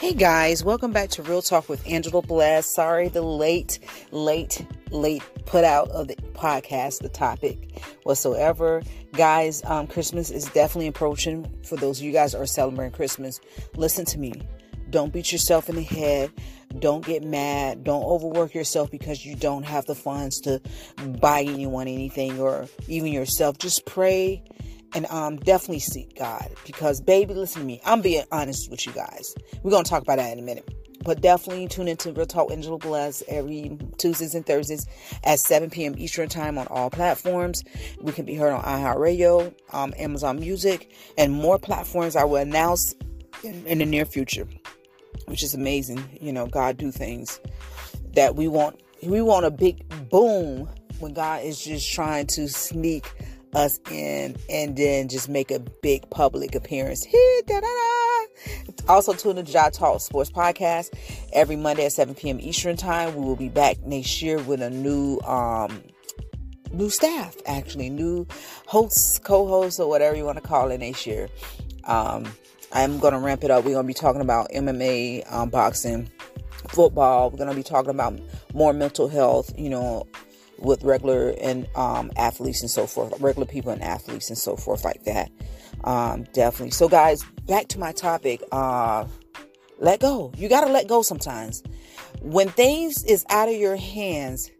Hey guys, welcome back to Real Talk with Angela Bless. Sorry the late, late, late put out of the podcast, the topic whatsoever. Guys, um, Christmas is definitely approaching. For those of you guys are celebrating Christmas, listen to me. Don't beat yourself in the head. Don't get mad. Don't overwork yourself because you don't have the funds to buy anyone anything or even yourself. Just pray and um, definitely seek God because, baby, listen to me. I'm being honest with you guys. We're gonna talk about that in a minute, but definitely tune into Real Talk Angela Bless every Tuesdays and Thursdays at 7 p.m. Eastern Time on all platforms. We can be heard on iHeartRadio, um, Amazon Music, and more platforms. I will announce in, in the near future, which is amazing. You know, God do things that we want. We want a big boom when God is just trying to sneak us in and then just make a big public appearance. Also, tune into Jai Talk Sports Podcast every Monday at 7 p.m. Eastern Time. We will be back next year with a new um new staff, actually, new hosts, co-hosts, or whatever you want to call it next year. Um, I'm gonna ramp it up. We're gonna be talking about MMA, um, boxing, football. We're gonna be talking about more mental health. You know, with regular and um, athletes and so forth, regular people and athletes and so forth like that. Um, definitely. So, guys, back to my topic. Uh, let go. You got to let go sometimes. When things is out of your hands,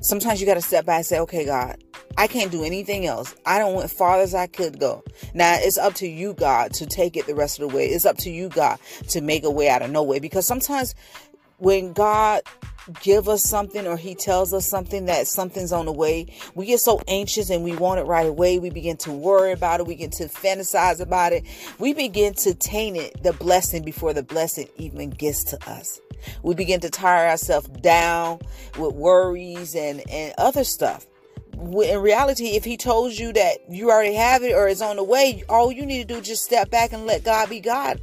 sometimes you got to step back and say, okay, God, I can't do anything else. I don't went far as I could go. Now it's up to you, God, to take it the rest of the way. It's up to you, God, to make a way out of no way. Because sometimes when God give us something or he tells us something that something's on the way, we get so anxious and we want it right away. We begin to worry about it. We begin to fantasize about it. We begin to taint it, the blessing before the blessing even gets to us. We begin to tire ourselves down with worries and, and other stuff. In reality, if he told you that you already have it or it's on the way, all you need to do is just step back and let God be God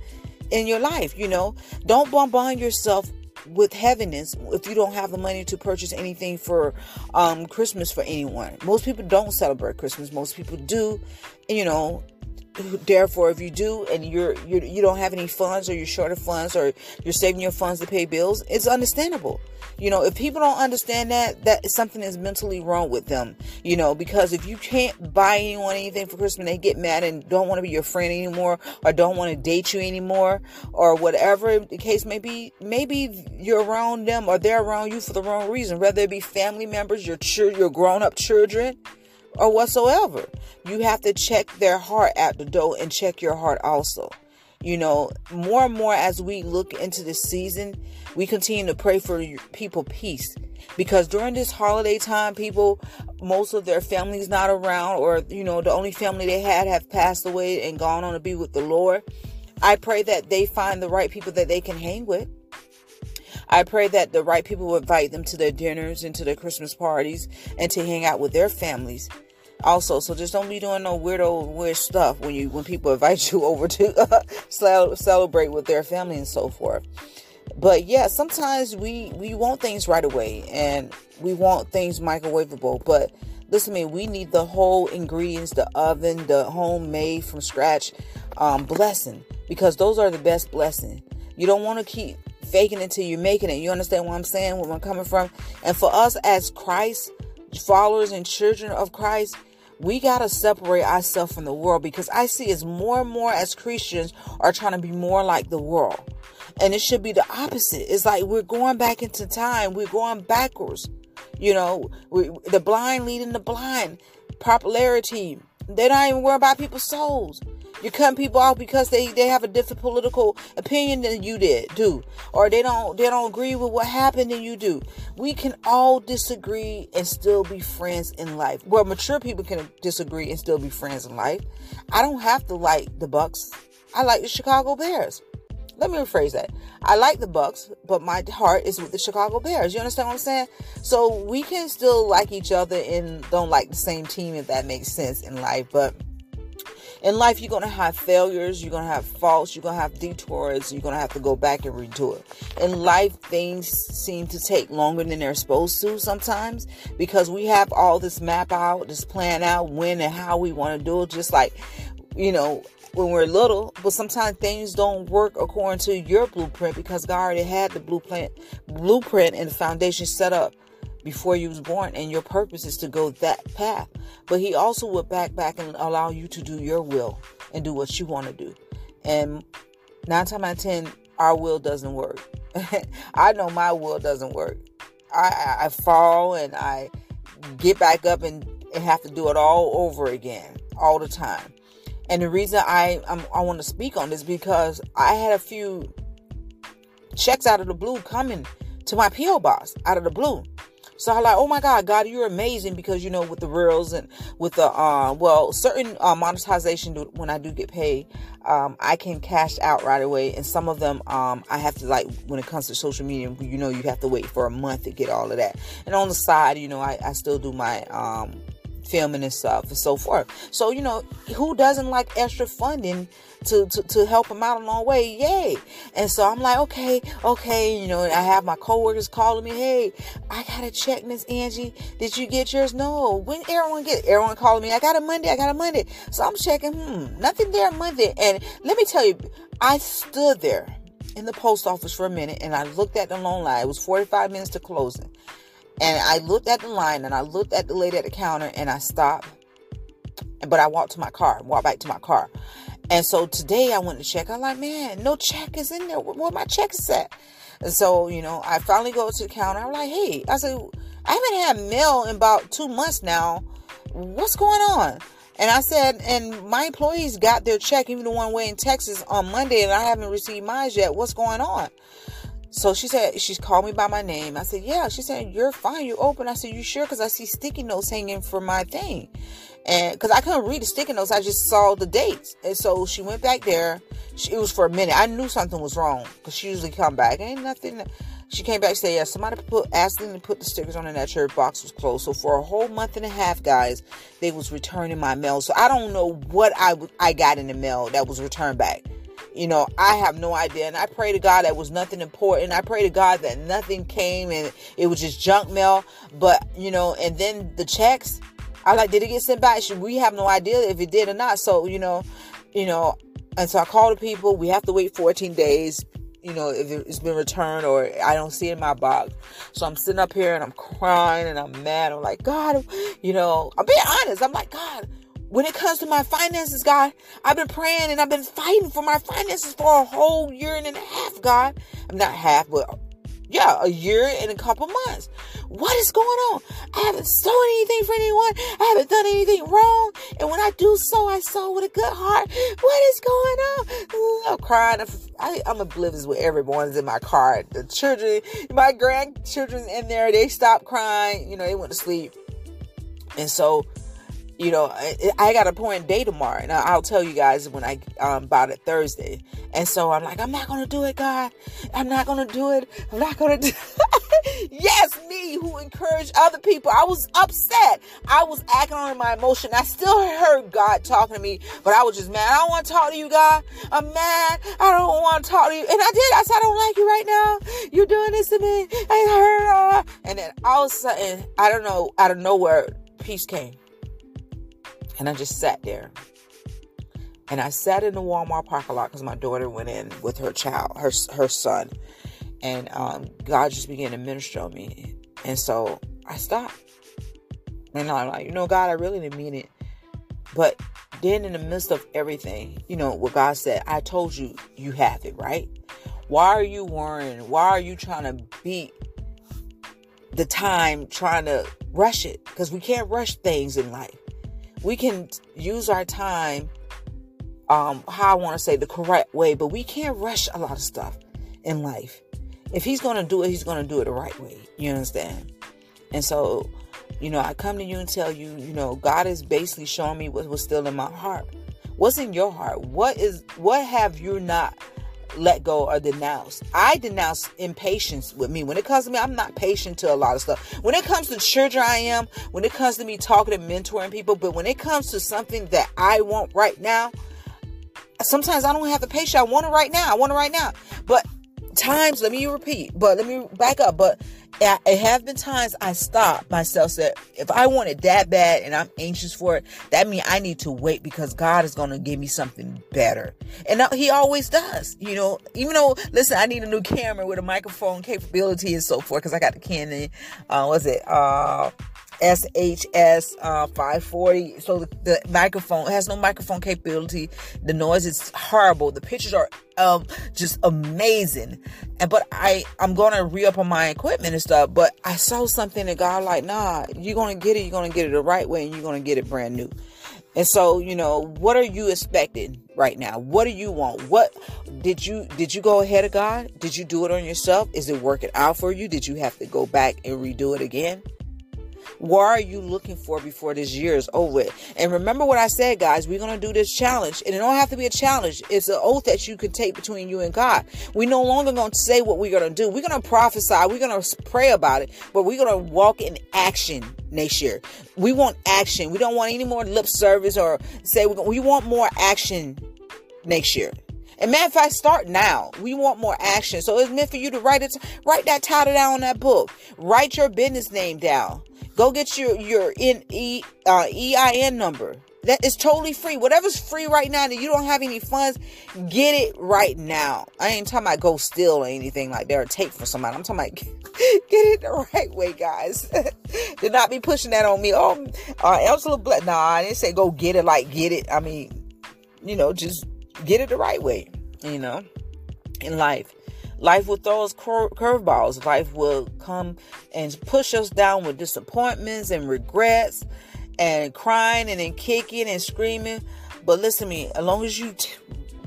in your life. You know, don't bombard yourself with heaviness if you don't have the money to purchase anything for um, Christmas for anyone. Most people don't celebrate Christmas. Most people do, you know, therefore if you do and you're, you're you don't have any funds or you're short of funds or you're saving your funds to pay bills it's understandable. You know if people don't understand that that something is mentally wrong with them you know because if you can't buy anyone anything for christmas they get mad and don't want to be your friend anymore or don't want to date you anymore or whatever the case may be maybe you're around them or they're around you for the wrong reason whether it be family members your children your grown-up children or whatsoever. You have to check their heart at the door and check your heart also. You know, more and more as we look into this season, we continue to pray for people peace because during this holiday time, people, most of their families not around, or you know, the only family they had have passed away and gone on to be with the Lord. I pray that they find the right people that they can hang with. I pray that the right people will invite them to their dinners and to their Christmas parties and to hang out with their families also so just don't be doing no weirdo weird stuff when you when people invite you over to uh, celebrate with their family and so forth. But yeah sometimes we we want things right away and we want things microwavable. But listen to me we need the whole ingredients the oven the homemade from scratch um, blessing because those are the best blessing. You don't want to keep faking until you're making it. You understand what i'm saying where i'm coming from? And for us as christ followers and children of christ we got to separate ourselves from the world because I see as more and more as Christians are trying to be more like the world. And it should be the opposite. It's like we're going back into time, we're going backwards. You know, we, the blind leading the blind. Popularity. They're not even worried about people's souls. You're cutting people off because they, they have a different political opinion than you did do, or they don't they don't agree with what happened than you do. We can all disagree and still be friends in life. Well, mature people can disagree and still be friends in life. I don't have to like the Bucks. I like the Chicago Bears. Let me rephrase that. I like the Bucks, but my heart is with the Chicago Bears. You understand what I'm saying? So we can still like each other and don't like the same team if that makes sense in life, but in life you're going to have failures you're going to have faults you're going to have detours you're going to have to go back and redo it. In life things seem to take longer than they're supposed to sometimes because we have all this map out this plan out when and how we want to do it just like you know, when we're little, but sometimes things don't work according to your blueprint because God already had the blueprint, blueprint and the foundation set up before you was born, and your purpose is to go that path. But He also will back back and allow you to do your will and do what you want to do. And nine times out of ten, our will doesn't work. I know my will doesn't work. I, I fall and I get back up and, and have to do it all over again all the time. And the reason I I'm, i want to speak on this because I had a few checks out of the blue coming to my PO box out of the blue. So I'm like, oh my God, God, you're amazing because you know with the reels and with the uh, well, certain uh, monetization when I do get paid, um, I can cash out right away, and some of them um, I have to like when it comes to social media, you know, you have to wait for a month to get all of that. And on the side, you know, I, I still do my um, filming and stuff and so forth. So, you know, who doesn't like extra funding to, to, to help them out along the way? Yay. And so I'm like, okay, okay, you know, I have my coworkers calling me, hey, I gotta check Miss Angie. Did you get yours? No. When everyone get everyone calling me, I got a Monday, I got a Monday. So I'm checking, hmm, nothing there Monday. And let me tell you, I stood there in the post office for a minute and I looked at the loan line. It was 45 minutes to closing. And I looked at the line and I looked at the lady at the counter and I stopped. But I walked to my car, walked back to my car. And so today I went to check. I'm like, man, no check is in there. Where my check is at? And so, you know, I finally go to the counter. I'm like, hey, I said, I haven't had mail in about two months now. What's going on? And I said, and my employees got their check, even the one way in Texas on Monday, and I haven't received mine yet. What's going on? So she said, she called me by my name. I said, yeah. She said, you're fine. You're open. I said, you sure? Because I see sticky notes hanging from my thing. And because I couldn't read the sticky notes, I just saw the dates. And so she went back there. She, it was for a minute. I knew something was wrong because she usually come back. Ain't nothing. She came back and said, yeah, somebody put, asked them to put the stickers on and that church box was closed. So for a whole month and a half, guys, they was returning my mail. So I don't know what I, I got in the mail that was returned back you know, I have no idea. And I pray to God that was nothing important. I pray to God that nothing came and it was just junk mail. But, you know, and then the checks, I like, did it get sent back? Should We have no idea if it did or not. So, you know, you know, and so I call the people. We have to wait 14 days, you know, if it's been returned or I don't see it in my box. So I'm sitting up here and I'm crying and I'm mad. I'm like, God, you know, I'm being honest. I'm like, God, when it comes to my finances, God, I've been praying and I've been fighting for my finances for a whole year and a half, God. I'm not half, but yeah, a year and a couple months. What is going on? I haven't sold anything for anyone. I haven't done anything wrong. And when I do so, I sow with a good heart. What is going on? I'm crying. I, am oblivious with everyone's in my car. The children, my grandchildren in there, they stopped crying. You know, they went to sleep. And so you know, I, I got a point day tomorrow, and I'll tell you guys when I um, about it Thursday. And so I'm like, I'm not gonna do it, God. I'm not gonna do it. I'm not gonna do. yes, me who encouraged other people. I was upset. I was acting on my emotion. I still heard God talking to me, but I was just mad. I don't want to talk to you, God. I'm mad. I don't want to talk to you. And I did. I said, I don't like you right now. You're doing this to me. I heard. And then all of a sudden, I don't know, out of nowhere, peace came. And I just sat there. And I sat in the Walmart parking lot because my daughter went in with her child, her her son, and um, God just began to minister on me. And so I stopped, and I'm like, you know, God, I really didn't mean it. But then, in the midst of everything, you know, what God said, I told you, you have it, right? Why are you worrying? Why are you trying to beat the time, trying to rush it? Because we can't rush things in life we can use our time um how I want to say the correct way, but we can't rush a lot of stuff in life. If he's going to do it, he's going to do it the right way. You understand? And so, you know, I come to you and tell you, you know, God is basically showing me what was still in my heart. What's in your heart? What is what have you not let go or denounce. I denounce impatience with me. When it comes to me, I'm not patient to a lot of stuff. When it comes to children, I am. When it comes to me talking and mentoring people, but when it comes to something that I want right now, sometimes I don't have the patience. I want it right now. I want it right now. Times, let me repeat, but let me back up. But it have been times I stopped myself, said, if I want it that bad and I'm anxious for it, that means I need to wait because God is going to give me something better. And He always does, you know, even though, listen, I need a new camera with a microphone capability and so forth because I got the Canon, uh, what's it, uh, SHS uh, 540. So the, the, microphone has no microphone capability. The noise is horrible. The pictures are um, just amazing. And but I I'm gonna re up on my equipment and stuff. But I saw something that God like, nah, you're gonna get it. You're gonna get it the right way, and you're gonna get it brand new. And so, you know, what are you expecting right now? What do you want? What did you did you go ahead of God? Did you do it on yourself? Is it working out for you? Did you have to go back and redo it again? What are you looking for before this year is over And remember what I said, guys. We're going to do this challenge. And it don't have to be a challenge. It's an oath that you can take between you and God. We no longer going to say what we're going to do. We're going to prophesy. We're going to pray about it. But we're going to walk in action next year. We want action. We don't want any more lip service or say we want more action next year. And matter of fact, start now. We want more action. So it's meant for you to write it, write that title down on that book. Write your business name down. Go get your your in e uh, EIN number. That is totally free. Whatever's free right now that you don't have any funds, get it right now. I ain't talking about go steal or anything like that or take for somebody. I'm talking about get it the right way, guys. Do not be pushing that on me. Oh, uh, absolute blood. Nah, I didn't say go get it like get it. I mean, you know, just get it the right way. You know, in life. Life will throw us cur- curveballs. Life will come and push us down with disappointments and regrets and crying and then kicking and screaming. But listen to me, as long as you, t-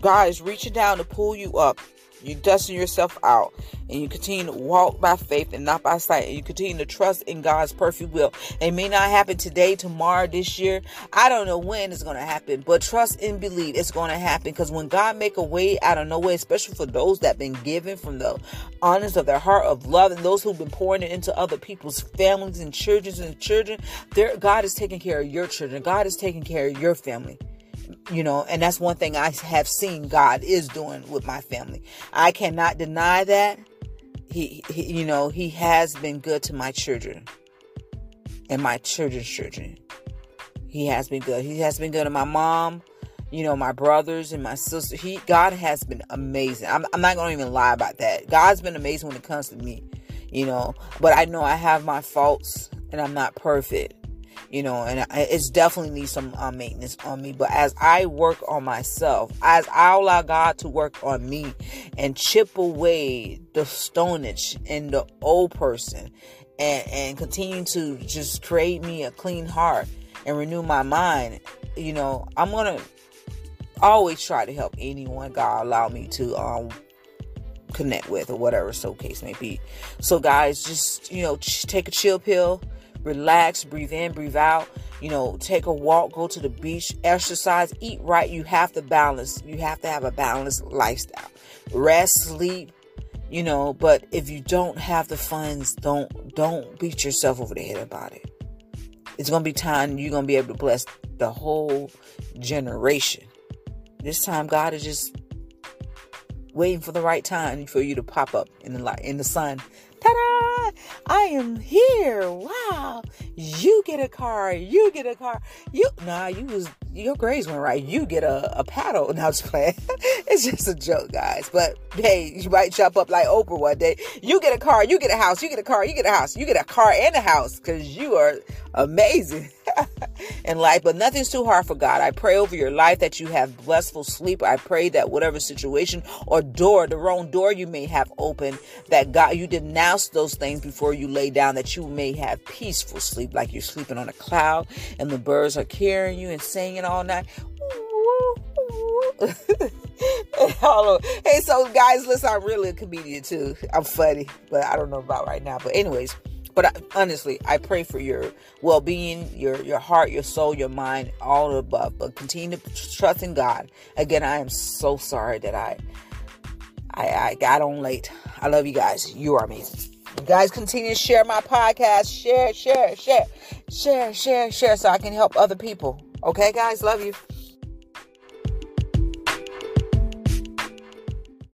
God is reaching down to pull you up, you dusting yourself out and you continue to walk by faith and not by sight and you continue to trust in God's perfect will. It may not happen today, tomorrow, this year. I don't know when it's going to happen, but trust and believe it's going to happen because when God make a way out of no way, especially for those that been given from the honest of their heart of love and those who've been pouring it into other people's families and children and children, God is taking care of your children. God is taking care of your family you know, and that's one thing I have seen God is doing with my family. I cannot deny that. He, he, you know, he has been good to my children and my children's children. He has been good. He has been good to my mom, you know, my brothers and my sister. He, God has been amazing. I'm, I'm not to even lie about that. God's been amazing when it comes to me, you know, but I know I have my faults and I'm not perfect you know, and it's definitely needs some uh, maintenance on me. But as I work on myself, as I allow God to work on me and chip away the stonage in the old person and, and continue to just create me a clean heart and renew my mind, you know, I'm going to always try to help anyone God allow me to um, connect with or whatever so case may be. So guys, just, you know, take a chill pill relax, breathe in, breathe out. You know, take a walk, go to the beach, exercise, eat right. You have to balance. You have to have a balanced lifestyle. Rest, sleep, you know, but if you don't have the funds, don't don't beat yourself over the head about it. It's going to be time you're going to be able to bless the whole generation. This time God is just waiting for the right time for you to pop up in the light in the sun Ta-da! I am here. Wow. You get a car. You get a car. You nah, you was your grades went right. You get a, a paddle. Now just playing. it's just a joke, guys. But hey, you might jump up like Oprah one day. You get a car, you get a house, you get a car, you get a house, you get a car and a house because you are amazing in life. But nothing's too hard for God. I pray over your life that you have blissful sleep. I pray that whatever situation or door, the wrong door you may have open, that God you denounce those things before you lay down, that you may have peaceful sleep, like you're sleeping on a cloud and the birds are carrying you and singing all night. hey, so guys, listen, I'm really a comedian too. I'm funny, but I don't know about right now. But anyways, but I, honestly, I pray for your well-being, your your heart, your soul, your mind, all above. But continue to trust in God. Again, I am so sorry that I I, I got on late. I love you guys. You are amazing. You guys continue to share my podcast. Share, share, share, share, share, share, so I can help other people. Okay, guys, love you.